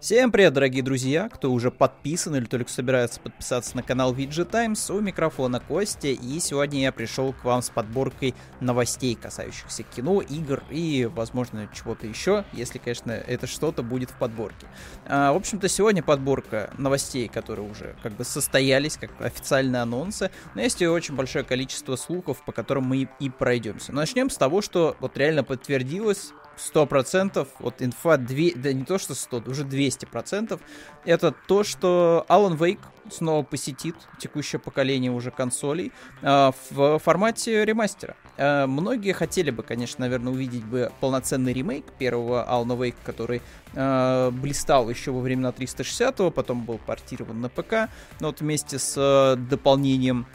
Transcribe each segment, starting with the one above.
Всем привет, дорогие друзья, кто уже подписан или только собирается подписаться на канал VG Times, у микрофона Костя, и сегодня я пришел к вам с подборкой новостей, касающихся кино, игр и, возможно, чего-то еще, если, конечно, это что-то будет в подборке. А, в общем-то, сегодня подборка новостей, которые уже как бы состоялись, как официальные анонсы, но есть и очень большое количество слухов, по которым мы и пройдемся. Начнем с того, что вот реально подтвердилось сто процентов, вот инфа 2, да не то что 100, уже 200 процентов, это то, что Alan Wake снова посетит текущее поколение уже консолей э, в формате ремастера. Э, многие хотели бы, конечно, наверное, увидеть бы полноценный ремейк первого Alan Wake, который э, блистал еще во времена 360-го, потом был портирован на ПК, но вот вместе с э, дополнением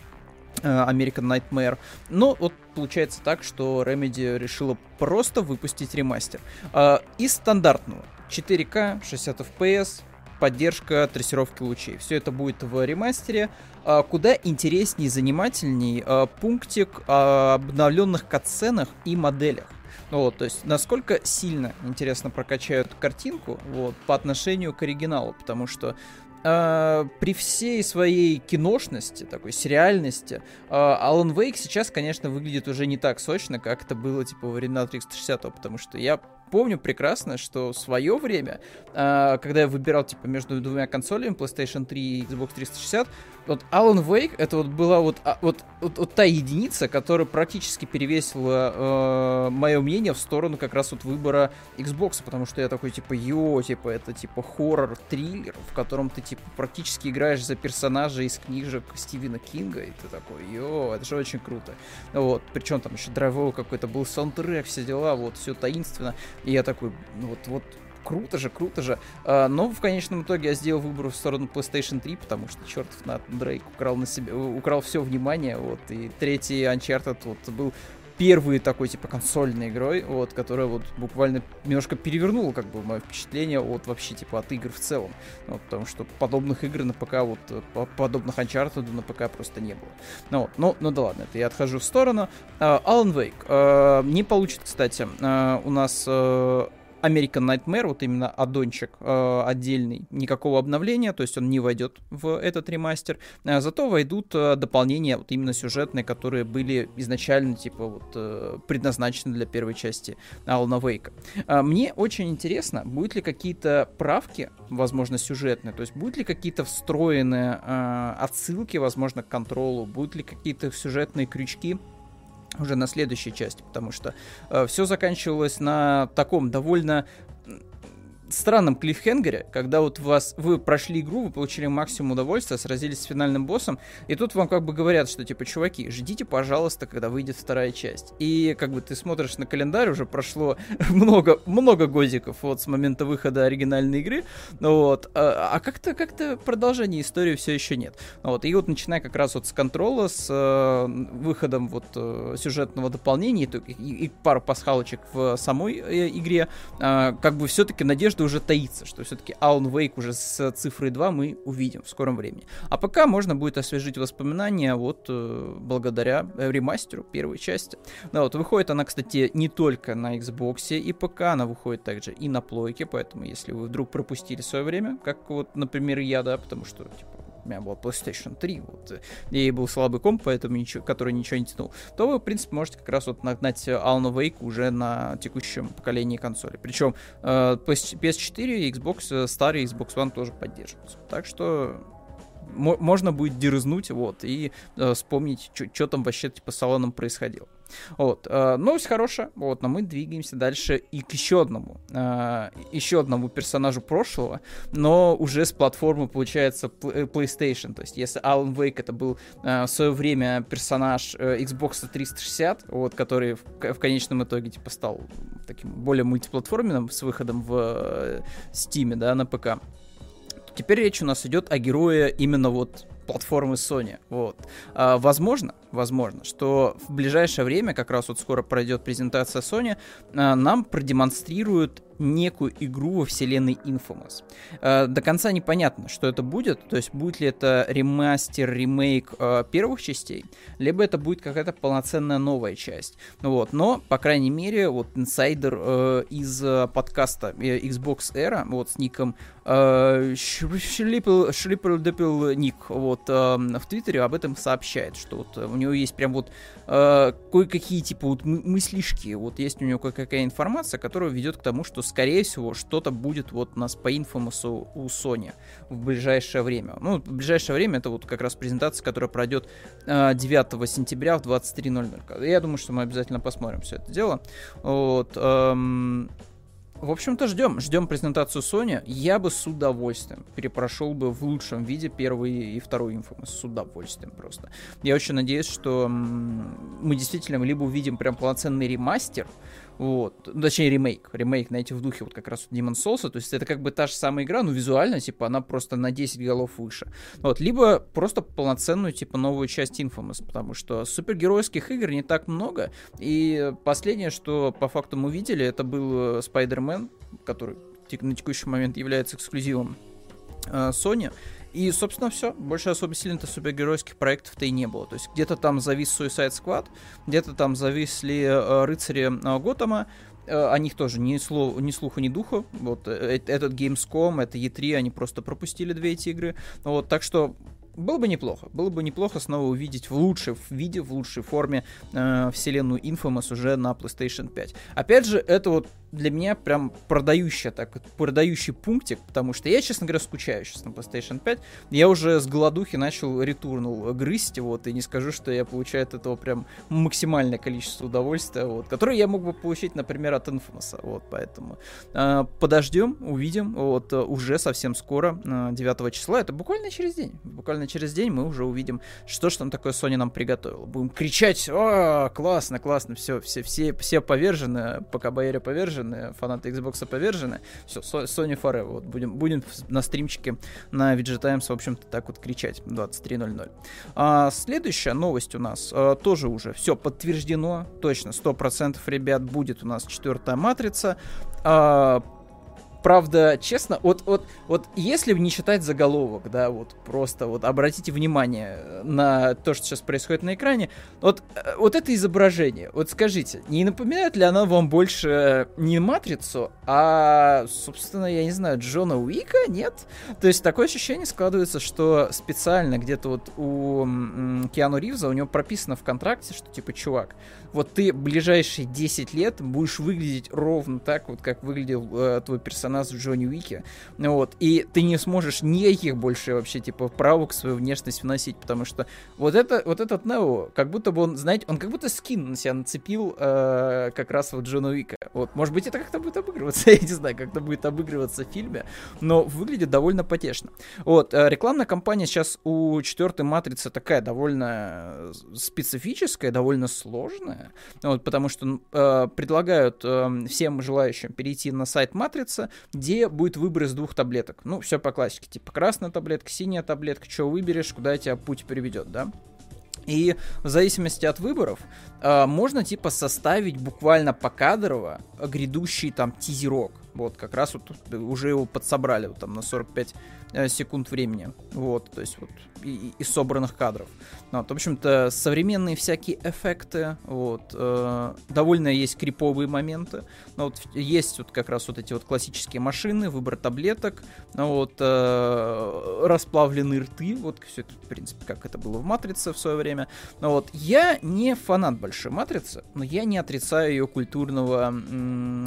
American Nightmare. Но вот получается так, что Remedy решила просто выпустить ремастер. Э, из стандартного 4К, 60 FPS, поддержка трассировки лучей. Все это будет в ремастере. Э, куда интереснее и занимательней пунктик о обновленных катсценах и моделях. Ну вот, то есть, насколько сильно, интересно, прокачают картинку вот, по отношению к оригиналу, потому что э, при всей своей киношности, такой сериальности, э, Alan Wake сейчас, конечно, выглядит уже не так сочно, как это было, типа, во времена 360 потому что я помню прекрасно, что в свое время, э, когда я выбирал, типа, между двумя консолями, PlayStation 3 и Xbox 360, вот Alan Wake, это вот была вот, а, вот, вот, вот та единица, которая практически перевесила э, мое мнение в сторону как раз вот выбора Xbox, потому что я такой, типа, йо, типа, это, типа, хоррор-триллер, в котором ты, типа, практически играешь за персонажа из книжек Стивена Кинга, и ты такой, йо, это же очень круто. Вот, причем там еще драйвовый какой-то был саундтрек, все дела, вот, все таинственно. И я такой, ну вот, вот, круто же, круто же. А, но в конечном итоге я сделал выбор в сторону PlayStation 3, потому что чертов на Дрейк украл на себе, украл все внимание, вот, и третий Uncharted вот был первой такой, типа, консольной игрой, вот, которая вот буквально немножко перевернула, как бы, мое впечатление от вообще, типа, от игр в целом. Вот, потому что подобных игр на ПК, вот, подобных Uncharted на ПК просто не было. Ну, вот, ну, ну да ладно, это я отхожу в сторону. Uh, Alan Wake. Uh, не получит, кстати, uh, у нас American Nightmare, вот именно аддончик э, отдельный, никакого обновления, то есть он не войдет в этот ремастер, э, зато войдут э, дополнения вот именно сюжетные, которые были изначально типа вот э, предназначены для первой части Алана Вейка. Э, мне очень интересно, будут ли какие-то правки, возможно, сюжетные, то есть будут ли какие-то встроенные э, отсылки, возможно, к контролу, будут ли какие-то сюжетные крючки, уже на следующей части, потому что э, все заканчивалось на таком довольно странном клиффхенгере, когда вот вас, вы прошли игру, вы получили максимум удовольствия, сразились с финальным боссом, и тут вам как бы говорят, что типа, чуваки, ждите, пожалуйста, когда выйдет вторая часть. И как бы ты смотришь на календарь, уже прошло много, много годиков вот с момента выхода оригинальной игры, вот, а, а как-то, как-то продолжения истории все еще нет. Вот, и вот начиная как раз вот с контрола, с э, выходом вот э, сюжетного дополнения и, и, и пару пасхалочек в самой э, игре, э, как бы все-таки надежда уже таится, что все-таки Alan Wake уже с цифрой 2 мы увидим в скором времени. А пока можно будет освежить воспоминания вот э, благодаря ремастеру первой части. Да, вот выходит она, кстати, не только на Xbox и ПК, она выходит также и на плойке, поэтому если вы вдруг пропустили свое время, как вот, например, я, да, потому что, типа, у меня была PlayStation 3, вот, и был слабый комп, поэтому ничего, который ничего не тянул, то вы, в принципе, можете как раз вот нагнать Alan Wake уже на текущем поколении консоли. Причем э, PS4 и Xbox, э, старый Xbox One тоже поддерживаются. Так что можно будет дерзнуть, вот, и э, вспомнить, что там вообще, типа, с салоном происходило. Вот, э, новость хорошая, вот, но мы двигаемся дальше и к еще одному, э, еще одному персонажу прошлого, но уже с платформы, получается, э, PlayStation, то есть, если Alan Wake это был в свое время персонаж э, Xbox 360, вот, который в, в конечном итоге, типа, стал таким более мультиплатформенным с выходом в э, Steam, да, на ПК, Теперь речь у нас идет о герое именно вот платформы Sony. Вот. А, возможно, возможно, что в ближайшее время, как раз вот скоро пройдет презентация Sony, а, нам продемонстрируют некую игру во вселенной Infamous. Э, до конца непонятно, что это будет, то есть будет ли это ремастер, ремейк э, первых частей, либо это будет какая-то полноценная новая часть. Ну вот, но, по крайней мере, вот инсайдер э, из э, подкаста э, Xbox Era, вот с ником э, Шлипл Депил Ник, вот, э, в Твиттере об этом сообщает, что вот у него есть прям вот э, кое-какие типа вот мыслишки, вот есть у него кое-какая информация, которая ведет к тому, что скорее всего, что-то будет вот у нас по инфомусу у Sony в ближайшее время. Ну, в ближайшее время это вот как раз презентация, которая пройдет э, 9 сентября в 23.00. Я думаю, что мы обязательно посмотрим все это дело. Вот. Эм, в общем-то, ждем. Ждем презентацию Sony. Я бы с удовольствием перепрошел бы в лучшем виде первый и второй Infamous. С удовольствием просто. Я очень надеюсь, что мы действительно либо увидим прям полноценный ремастер, вот. Точнее, ремейк. Ремейк, знаете, в духе вот как раз Demon Souls. То есть это как бы та же самая игра, но визуально, типа, она просто на 10 голов выше. Вот. Либо просто полноценную, типа, новую часть Infamous, потому что супергеройских игр не так много. И последнее, что по факту мы видели, это был Spider-Man, который на текущий момент является эксклюзивом э, Sony. И, собственно, все. Больше особо сильных супергеройских проектов-то и не было. То есть где-то там завис Suicide Squad, где-то там зависли э, рыцари э, Готэма, э, о них тоже ни, слов, ни слуха, ни духа. Вот э, этот Gamescom, это E3, они просто пропустили две эти игры. Вот, так что было бы неплохо. Было бы неплохо снова увидеть в лучшем виде, в лучшей форме э, вселенную Infamous уже на PlayStation 5. Опять же, это вот для меня прям продающий, так, продающий пунктик, потому что я, честно говоря, скучаю сейчас на PlayStation 5. Я уже с голодухи начал ретурнул грызть, вот, и не скажу, что я получаю от этого прям максимальное количество удовольствия, вот, которое я мог бы получить, например, от Infamous, вот, поэтому э, подождем, увидим, вот, уже совсем скоро, э, 9 числа, это буквально через день, буквально через день мы уже увидим, что же там такое Sony нам приготовил. Будем кричать, о, классно, классно, все, все, все, все повержены, пока Байере повержены, повержены, фанаты Xbox повержены. Все, Sony Forever. Вот будем, будем на стримчике на VG Times, в общем-то, так вот кричать 23.00. А, следующая новость у нас а, тоже уже все подтверждено. Точно, 100% ребят будет у нас четвертая матрица. А, Правда, честно, вот, вот, вот если не читать заголовок, да, вот просто вот обратите внимание на то, что сейчас происходит на экране, вот, э, вот это изображение, вот скажите, не напоминает ли оно вам больше не Матрицу, а, собственно, я не знаю, Джона Уика, нет? То есть такое ощущение складывается, что специально где-то вот у Киану Ривза, у него прописано в контракте, что типа, чувак, вот ты ближайшие 10 лет будешь выглядеть ровно так, вот как выглядел э, твой персонаж в Джонни Уике. Вот. И ты не сможешь никаких больше вообще, типа, правок свою внешность вносить, потому что вот, это, вот этот Нео, как будто бы он, знаете, он как будто скин на себя нацепил э, как раз вот Джона Уика. Вот. Может быть, это как-то будет обыгрываться, я не знаю, как это будет обыгрываться в фильме, но выглядит довольно потешно. Вот. Э, рекламная кампания сейчас у четвертой матрицы такая довольно специфическая, довольно сложная. Вот, потому что э, предлагают э, всем желающим перейти на сайт Матрица, где будет выбор из двух таблеток. Ну, все по классике. Типа красная таблетка, синяя таблетка, что выберешь, куда тебя путь приведет, да? И в зависимости от выборов э, можно типа составить буквально покадрово грядущий там тизерок. Вот как раз вот уже его подсобрали вот, там на 45 Э, секунд времени. Вот, то есть вот из собранных кадров. Ну, вот, в общем-то, современные всякие эффекты, вот, э, довольно есть криповые моменты. Ну, вот, есть вот как раз вот эти вот классические машины, выбор таблеток, ну, вот, э, расплавленные рты, вот все это, в принципе, как это было в Матрице в свое время. Ну, вот, я не фанат большой Матрицы, но я не отрицаю ее культурного, э,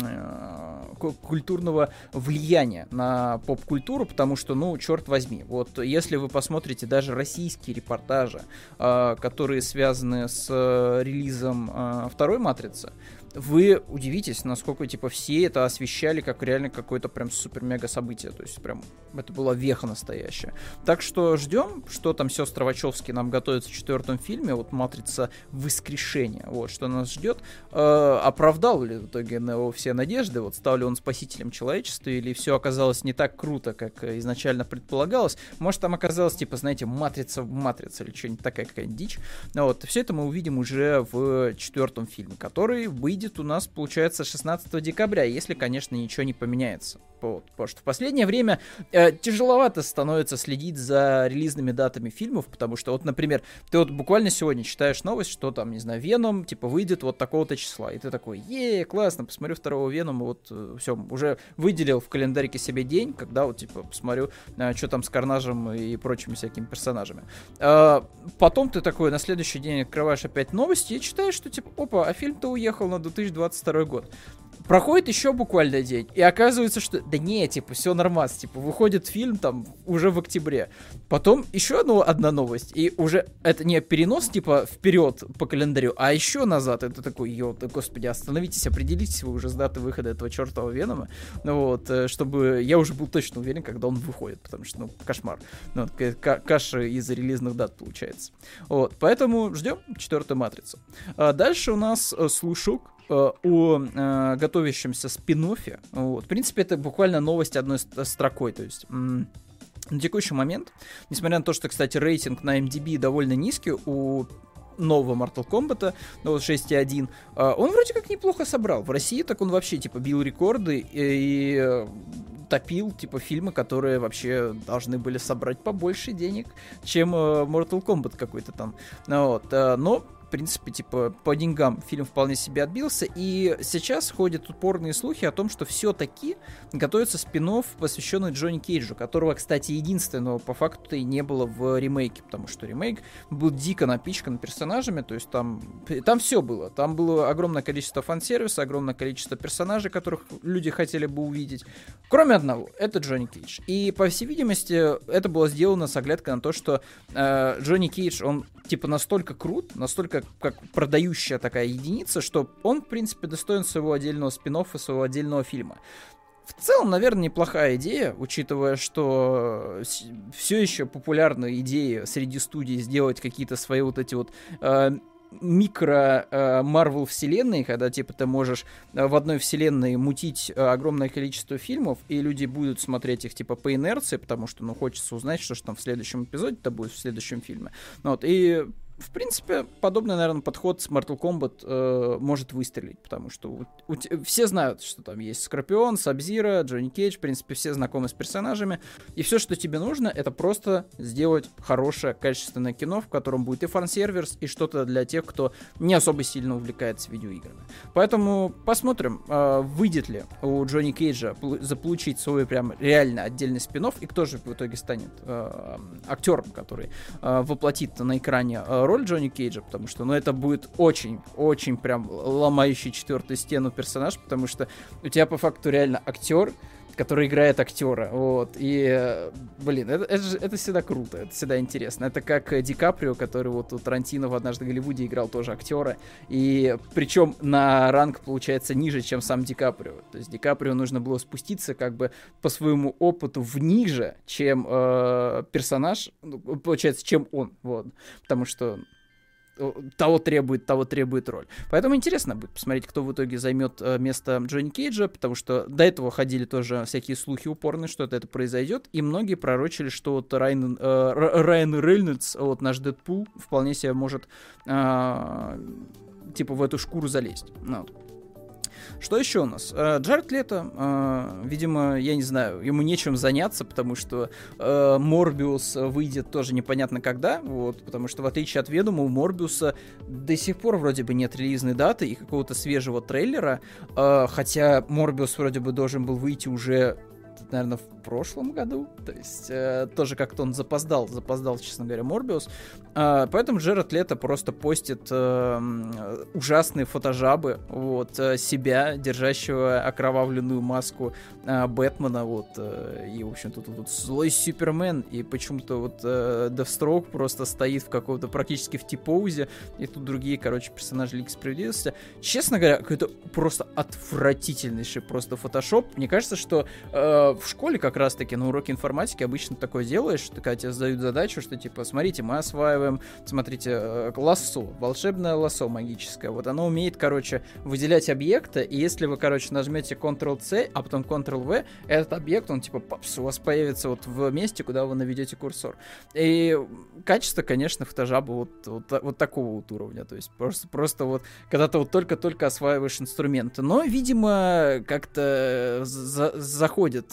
культурного влияния на поп-культуру, потому что, ну, черт возьми, вот если вы посмотрите даже российские репортажи, э, которые связаны с э, релизом э, второй матрицы, вы удивитесь, насколько, типа, все это освещали как реально какое-то прям супер-мега событие. То есть, прям, это была веха настоящая. Так что ждем, что там сестры Вачовски нам готовятся в четвертом фильме, вот «Матрица воскрешения», вот, что нас ждет. Э, оправдал ли в итоге на его все надежды, вот, стал ли он спасителем человечества, или все оказалось не так круто, как изначально предполагалось. Может, там оказалось, типа, знаете, «Матрица в матрице» или что-нибудь такая какая-нибудь дичь. Вот, все это мы увидим уже в четвертом фильме, который выйдет у нас, получается, 16 декабря, если, конечно, ничего не поменяется. Потому что в последнее время э, тяжеловато становится следить за релизными датами фильмов, потому что, вот, например, ты вот буквально сегодня читаешь новость, что там, не знаю, Веном, типа, выйдет вот такого-то числа, и ты такой, е, классно, посмотрю второго Венома, вот, э, все, уже выделил в календарике себе день, когда вот, типа, посмотрю, э, что там с Карнажем и прочими всякими персонажами. Э, потом ты такой на следующий день открываешь опять новости и читаешь, что, типа, опа, а фильм-то уехал на 2022 год. Проходит еще буквально день, и оказывается, что да не, типа, все нормально, типа, выходит фильм там уже в октябре. Потом еще одну, одна новость, и уже это не перенос, типа, вперед по календарю, а еще назад. Это такой, ё, господи, остановитесь, определитесь вы уже с даты выхода этого чертового Венома, ну вот, э, чтобы я уже был точно уверен, когда он выходит, потому что, ну, кошмар. Ну, каша из релизных дат получается. Вот, поэтому ждем четвертую матрицу. А дальше у нас э, слушок о э, готовящемся спин. Вот. В принципе, это буквально новость одной строкой. То есть на текущий момент, несмотря на то, что, кстати, рейтинг на MDB довольно низкий у нового Mortal Kombat, ну, 6.1, э, он вроде как неплохо собрал. В России так он вообще, типа, бил рекорды и, топил, типа, фильмы, которые вообще должны были собрать побольше денег, чем Mortal Kombat какой-то там. Вот. Но в принципе, типа, по деньгам фильм вполне себе отбился. И сейчас ходят упорные слухи о том, что все-таки готовится спин посвященный Джонни Кейджу, которого, кстати, единственного по факту и не было в ремейке, потому что ремейк был дико напичкан персонажами, то есть там, там все было. Там было огромное количество фан-сервиса, огромное количество персонажей, которых люди хотели бы увидеть. Кроме одного, это Джонни Кейдж. И, по всей видимости, это было сделано с оглядкой на то, что э, Джонни Кейдж, он типа настолько крут, настолько как продающая такая единица, что он, в принципе, достоин своего отдельного спин и своего отдельного фильма. В целом, наверное, неплохая идея, учитывая, что все еще популярная идея среди студий сделать какие-то свои вот эти вот э, микро э, вселенной, когда типа ты можешь э, в одной вселенной мутить э, огромное количество фильмов, и люди будут смотреть их типа по инерции, потому что ну хочется узнать, что же там в следующем эпизоде-то будет в следующем фильме. Вот, и в принципе, подобный, наверное, подход с Mortal Kombat э, может выстрелить, потому что у, у, все знают, что там есть Скорпион, Сабзира, Джонни Кейдж, в принципе, все знакомы с персонажами, и все, что тебе нужно, это просто сделать хорошее, качественное кино, в котором будет и фан-сервис, и что-то для тех, кто не особо сильно увлекается видеоиграми. Поэтому посмотрим, э, выйдет ли у Джонни Кейджа заполучить свой прям реально отдельный спин и кто же в итоге станет э, актером, который э, воплотит на экране э, роль Джонни Кейджа, потому что, ну, это будет очень-очень прям ломающий четвертую стену персонаж, потому что у тебя по факту реально актер, который играет актера, вот, и, блин, это, это, это всегда круто, это всегда интересно. Это как Ди Каприо, который вот у Тарантино в «Однажды в Голливуде» играл тоже актера, и причем на ранг, получается, ниже, чем сам Ди Каприо. То есть Ди Каприо нужно было спуститься как бы по своему опыту в ниже, чем э, персонаж, ну, получается, чем он, вот, потому что того требует, того требует роль. Поэтому интересно будет посмотреть, кто в итоге займет э, место Джонни Кейджа, потому что до этого ходили тоже всякие слухи упорные, что это произойдет, и многие пророчили, что вот Райан, э, Райан Рейнольдс, вот наш Дэдпул, вполне себе может э, типа в эту шкуру залезть. Ну, вот. Что еще у нас? Э, Джаред Лето, э, видимо, я не знаю, ему нечем заняться, потому что э, Морбиус выйдет тоже непонятно когда, вот, потому что в отличие от Ведома у Морбиуса до сих пор вроде бы нет релизной даты и какого-то свежего трейлера, хотя Морбиус вроде бы должен был выйти уже наверное, в прошлом году. То есть э, тоже как-то он запоздал, запоздал, честно говоря, Морбиус. Э, поэтому Джеред Лето просто постит э, ужасные фотожабы вот, э, себя, держащего окровавленную маску э, Бэтмена. Вот, э, и, в общем, тут, тут злой Супермен. И почему-то вот э, просто стоит в каком-то практически в типоузе. И тут другие, короче, персонажи Лиги Справедливости. Честно говоря, какой-то просто отвратительнейший просто фотошоп. Мне кажется, что э, в школе как раз-таки на уроке информатики обычно такое делаешь, когда тебе задают задачу, что типа, смотрите, мы осваиваем, смотрите, э, лассо, волшебное лассо магическое. Вот оно умеет, короче, выделять объекты, и если вы, короче, нажмете Ctrl-C, а потом Ctrl-V, этот объект, он типа, папс, у вас появится вот в месте, куда вы наведете курсор. И качество, конечно, фотожаба вот, вот, вот такого вот уровня. То есть просто, просто вот, когда ты вот только-только осваиваешь инструменты. Но, видимо, как-то за заходит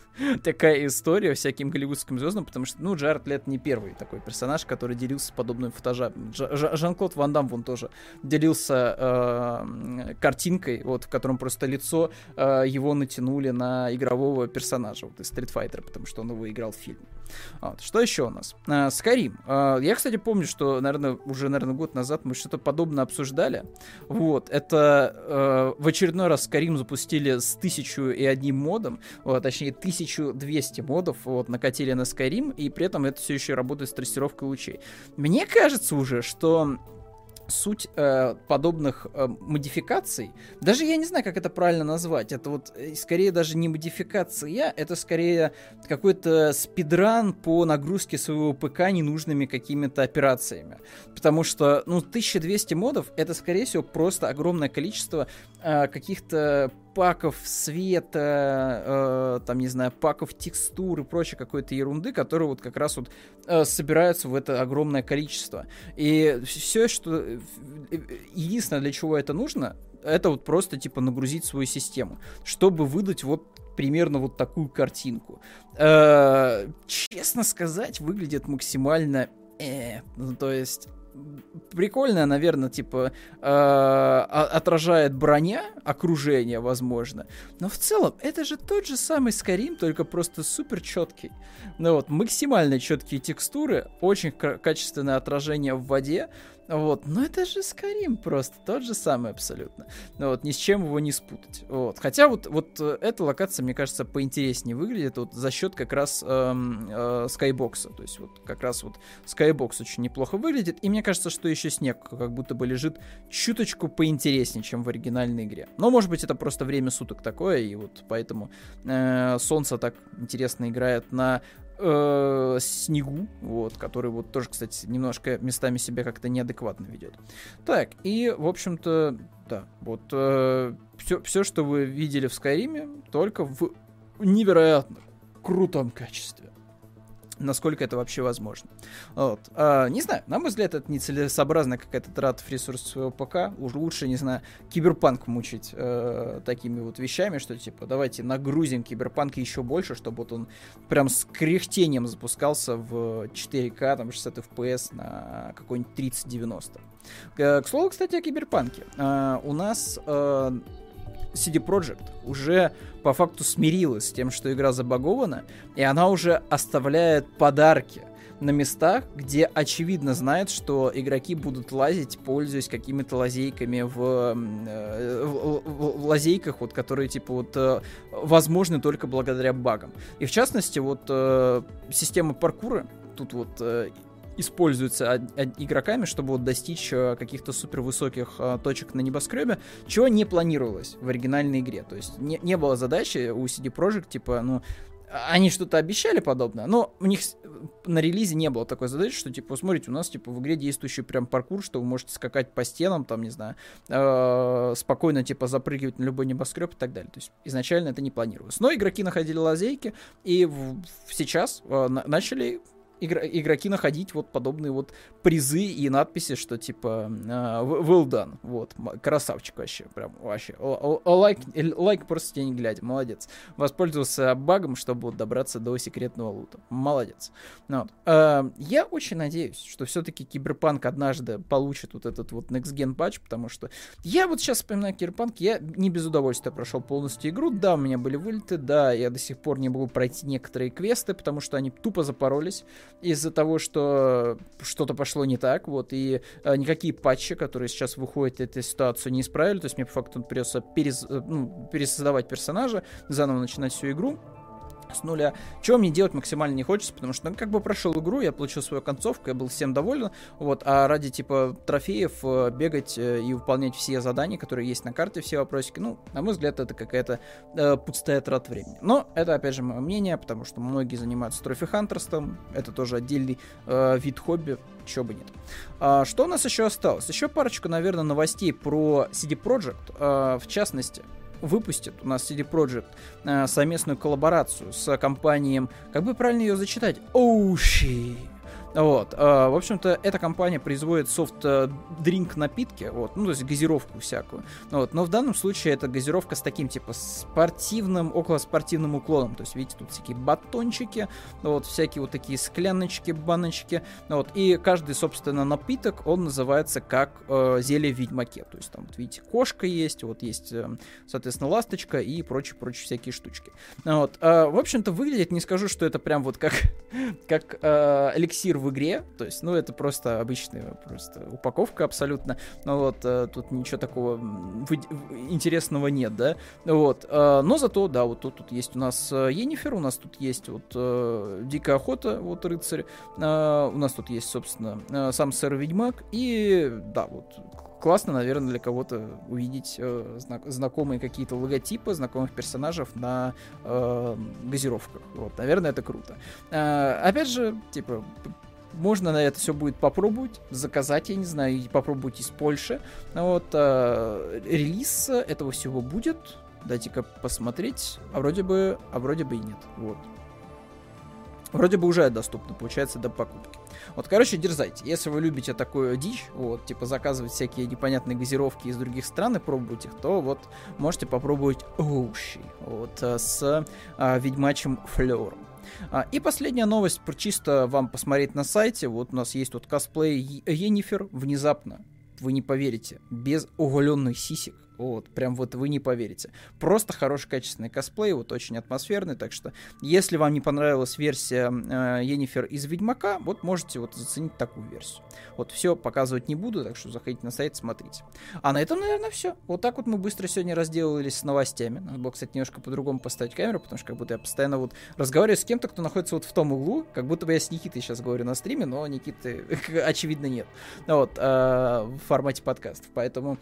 такая история всяким голливудским звездам, потому что, ну, Джаред Лет не первый такой персонаж, который делился подобным фотожабом. Жан-Клод Ван Дам, вон тоже делился э, картинкой, вот, в котором просто лицо э, его натянули на игрового персонажа, вот, из Street Fighter, потому что он его играл в фильме. Вот. Что еще у нас? Э, Скарим. Э, я, кстати, помню, что, наверное, уже, наверное, год назад мы что-то подобное обсуждали. Вот. Это э, в очередной раз Скарим запустили с тысячу и одним модом, вот, точнее, 1200 модов вот, накатили на Skyrim, и при этом это все еще работает с трассировкой лучей. Мне кажется уже, что суть э, подобных э, модификаций, даже я не знаю, как это правильно назвать, это вот э, скорее даже не модификация, это скорее какой-то спидран по нагрузке своего ПК ненужными какими-то операциями. Потому что, ну, 1200 модов, это, скорее всего, просто огромное количество каких-то паков света, э, там, не знаю, паков текстур и прочей какой-то ерунды, которые вот как раз вот э, собираются в это огромное количество. И все, что... Э, единственное, для чего это нужно, это вот просто, типа, нагрузить свою систему, чтобы выдать вот примерно вот такую картинку. Э, честно сказать, выглядит максимально... Э, ну, то есть прикольная, наверное, типа э, отражает броня, окружение, возможно. Но в целом это же тот же самый Skyrim, только просто супер четкий. Ну вот, максимально четкие текстуры, очень качественное отражение в воде. Вот. Но это же Скарим просто, тот же самый абсолютно. Ну, вот, ни с чем его не спутать. Вот. Хотя вот, вот э, эта локация, мне кажется, поинтереснее выглядит вот за счет как раз эм, э, скайбокса. То есть вот как раз вот скайбокс очень неплохо выглядит. И мне кажется, что еще снег как будто бы лежит чуточку поинтереснее, чем в оригинальной игре. Но может быть это просто время суток такое, и вот поэтому э, солнце так интересно играет на э, снегу, вот, который вот тоже, кстати, немножко местами себя как-то неадекватно ведет. Так, и, в общем-то, да, вот э, все, все, что вы видели в Скайриме, только в невероятно крутом качестве насколько это вообще возможно. Вот. А, не знаю, на мой взгляд, это нецелесообразная какая-то трата ресурсов своего ПК. Уж лучше, не знаю, киберпанк мучить э, такими вот вещами, что типа давайте нагрузим киберпанк еще больше, чтобы вот он прям с кряхтением запускался в 4К, там 60 FPS на какой-нибудь 3090. К, к слову, кстати, о киберпанке. Э, у нас э, CD Projekt уже по факту смирилась с тем, что игра забагована, и она уже оставляет подарки на местах, где очевидно знает, что игроки будут лазить, пользуясь какими-то лазейками в, э, в, в, в лазейках, вот, которые типа вот э, возможны только благодаря багам. И в частности, вот э, система паркура тут вот используется игроками, чтобы вот достичь э, каких-то супер высоких э, точек на небоскребе, чего не планировалось в оригинальной игре. То есть не, не было задачи у CD Projekt, типа, ну, они что-то обещали подобное, но у них на релизе не было такой задачи, что, типа, смотрите, у нас, типа, в игре действующий прям паркур, что вы можете скакать по стенам, там, не знаю, э, спокойно, типа, запрыгивать на любой небоскреб и так далее. То есть изначально это не планировалось. Но игроки находили лазейки, и в, сейчас э, начали игроки находить вот подобные вот призы и надписи, что типа uh, well done, вот, красавчик вообще, прям вообще, лайк, лайк просто тебе не глядя, молодец. Воспользовался багом, чтобы вот добраться до секретного лута, молодец. Ну, вот. uh, я очень надеюсь, что все-таки Киберпанк однажды получит вот этот вот next-gen патч, потому что я вот сейчас вспоминаю Киберпанк, я не без удовольствия прошел полностью игру, да, у меня были вылеты, да, я до сих пор не могу пройти некоторые квесты, потому что они тупо запоролись из-за того, что что-то пошло не так, вот, и а, никакие патчи, которые сейчас выходят, эту ситуацию не исправили, то есть мне по факту придется перез, э, ну, пересоздавать персонажа, заново начинать всю игру, с нуля. Чего мне делать максимально не хочется, потому что, ну, как бы прошел игру, я получил свою концовку, я был всем доволен, вот, а ради, типа, трофеев э, бегать э, и выполнять все задания, которые есть на карте, все вопросики, ну, на мой взгляд, это какая-то э, пустая трата времени. Но это, опять же, мое мнение, потому что многие занимаются трофи-хантерством, это тоже отдельный э, вид хобби, чего бы нет. А, что у нас еще осталось? Еще парочку, наверное, новостей про CD Projekt, э, в частности, выпустит у нас CD Projekt э, совместную коллаборацию с компанией, как бы правильно ее зачитать, Oshi. Вот, э, в общем-то, эта компания производит софт-дринк напитки, вот, ну, то есть газировку всякую. Вот, но в данном случае это газировка с таким, типа, спортивным, около спортивным уклоном. То есть, видите, тут всякие батончики, вот, всякие вот такие скляночки, баночки. Вот, и каждый, собственно, напиток, он называется как э, зелье в Ведьмаке. То есть, там, вот, видите, кошка есть, вот, есть, э, соответственно, ласточка и прочие-прочие всякие штучки. Вот, э, в общем-то, выглядит, не скажу, что это прям вот как, как э, эликсир в игре, то есть, ну, это просто обычная просто упаковка абсолютно, ну вот, э, тут ничего такого интересного нет, да, вот, э, но зато, да, вот тут, тут есть у нас э, Енифер, у нас тут есть вот Дикая Охота, вот рыцарь, у нас тут есть, собственно, сам сэр Ведьмак, и, да, вот, классно, наверное, для кого-то увидеть э, знак, знакомые какие-то логотипы знакомых персонажей на э, газировках. Вот, наверное, это круто. Э, опять же, типа, можно на это все будет попробовать, заказать, я не знаю, и попробовать из Польши. Вот, э, релиз этого всего будет. Дайте-ка посмотреть. А вроде бы, а вроде бы и нет. Вот. Вроде бы уже доступно, получается, до покупки. Вот, короче, дерзайте. Если вы любите такую дичь, вот, типа заказывать всякие непонятные газировки из других стран и пробовать их, то вот можете попробовать Оуши, вот, э, с а, ведьмачьим флером. А, и последняя новость, про чисто вам посмотреть на сайте. Вот у нас есть вот косплей Енифер внезапно. Вы не поверите, без уголенных сисек вот, прям вот вы не поверите. Просто хороший качественный косплей, вот очень атмосферный, так что если вам не понравилась версия э, Енифер из Ведьмака, вот можете вот заценить такую версию. Вот все показывать не буду, так что заходите на сайт, смотрите. А на этом, наверное, все. Вот так вот мы быстро сегодня разделались с новостями. Надо было, кстати, немножко по-другому поставить камеру, потому что как будто я постоянно вот разговариваю с кем-то, кто находится вот в том углу, как будто бы я с Никитой сейчас говорю на стриме, но Никиты, очевидно, нет. Вот, э, в формате подкастов. Поэтому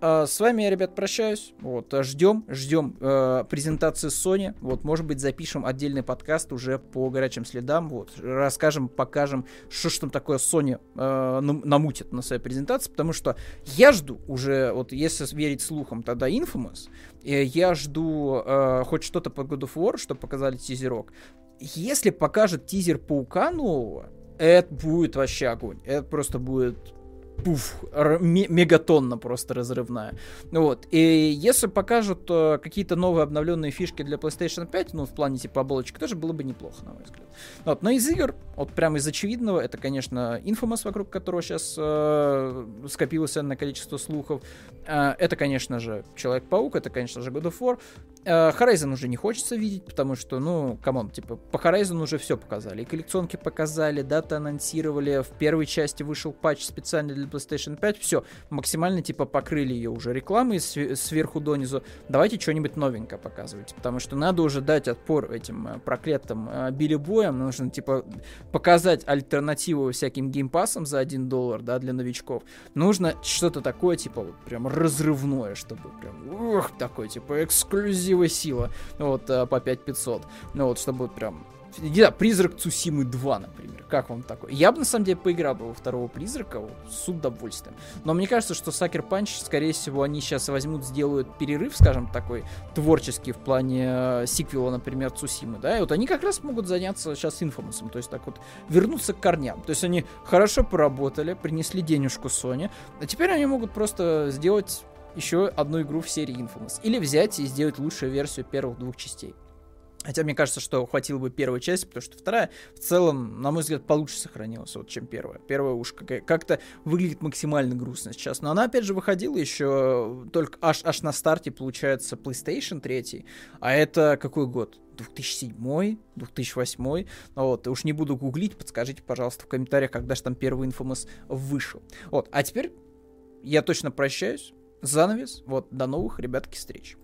а, с вами я, ребят, прощаюсь. Вот, ждем, ждем э, презентации Sony. Вот, может быть, запишем отдельный подкаст уже по горячим следам. Вот, расскажем, покажем, что ж там такое Sony э, намутит на своей презентации, потому что я жду уже, вот, если верить слухам, тогда Infamous, э, я жду э, хоть что-то по God of War, чтобы показали тизерок. Если покажет тизер Паука нового, это будет вообще огонь. Это просто будет пуф, мегатонна просто разрывная. Вот. И если покажут э, какие-то новые обновленные фишки для PlayStation 5, ну, в плане типа оболочек, тоже было бы неплохо, на мой взгляд. Вот. Но из игр, вот прямо из очевидного, это, конечно, Infamous, вокруг которого сейчас э, скопилось энное количество слухов. Э, это, конечно же, Человек-паук, это, конечно же, God of War. Э, Horizon уже не хочется видеть, потому что, ну, come on, типа, по Horizon уже все показали. И коллекционки показали, даты анонсировали, в первой части вышел патч специально для PlayStation 5, все, максимально типа покрыли ее уже рекламой сверху донизу. Давайте что-нибудь новенькое показывайте, потому что надо уже дать отпор этим э, проклятым э, билибоям, нужно типа показать альтернативу всяким геймпасам за 1 доллар, да, для новичков. Нужно что-то такое, типа, вот прям разрывное, чтобы прям, ух, такой, типа, эксклюзивная сила, вот, э, по 5500, ну вот, чтобы прям не знаю, Призрак Цусимы 2, например. Как вам такой? Я бы, на самом деле, поиграл бы во второго Призрака вот, с удовольствием. Но мне кажется, что Сакер Панч, скорее всего, они сейчас возьмут, сделают перерыв, скажем, такой творческий в плане э, сиквела, например, Цусимы, да, и вот они как раз могут заняться сейчас инфомусом, то есть так вот вернуться к корням. То есть они хорошо поработали, принесли денежку Sony, а теперь они могут просто сделать еще одну игру в серии Infamous. Или взять и сделать лучшую версию первых двух частей. Хотя мне кажется, что хватило бы первой части, потому что вторая в целом, на мой взгляд, получше сохранилась, вот, чем первая. Первая уж как-то выглядит максимально грустно сейчас. Но она, опять же, выходила еще только аж, аж на старте, получается, PlayStation 3. А это какой год? 2007, 2008. Вот, уж не буду гуглить, подскажите, пожалуйста, в комментариях, когда же там первый Infamous вышел. Вот, а теперь я точно прощаюсь. Занавес. Вот, до новых, ребятки, встреч.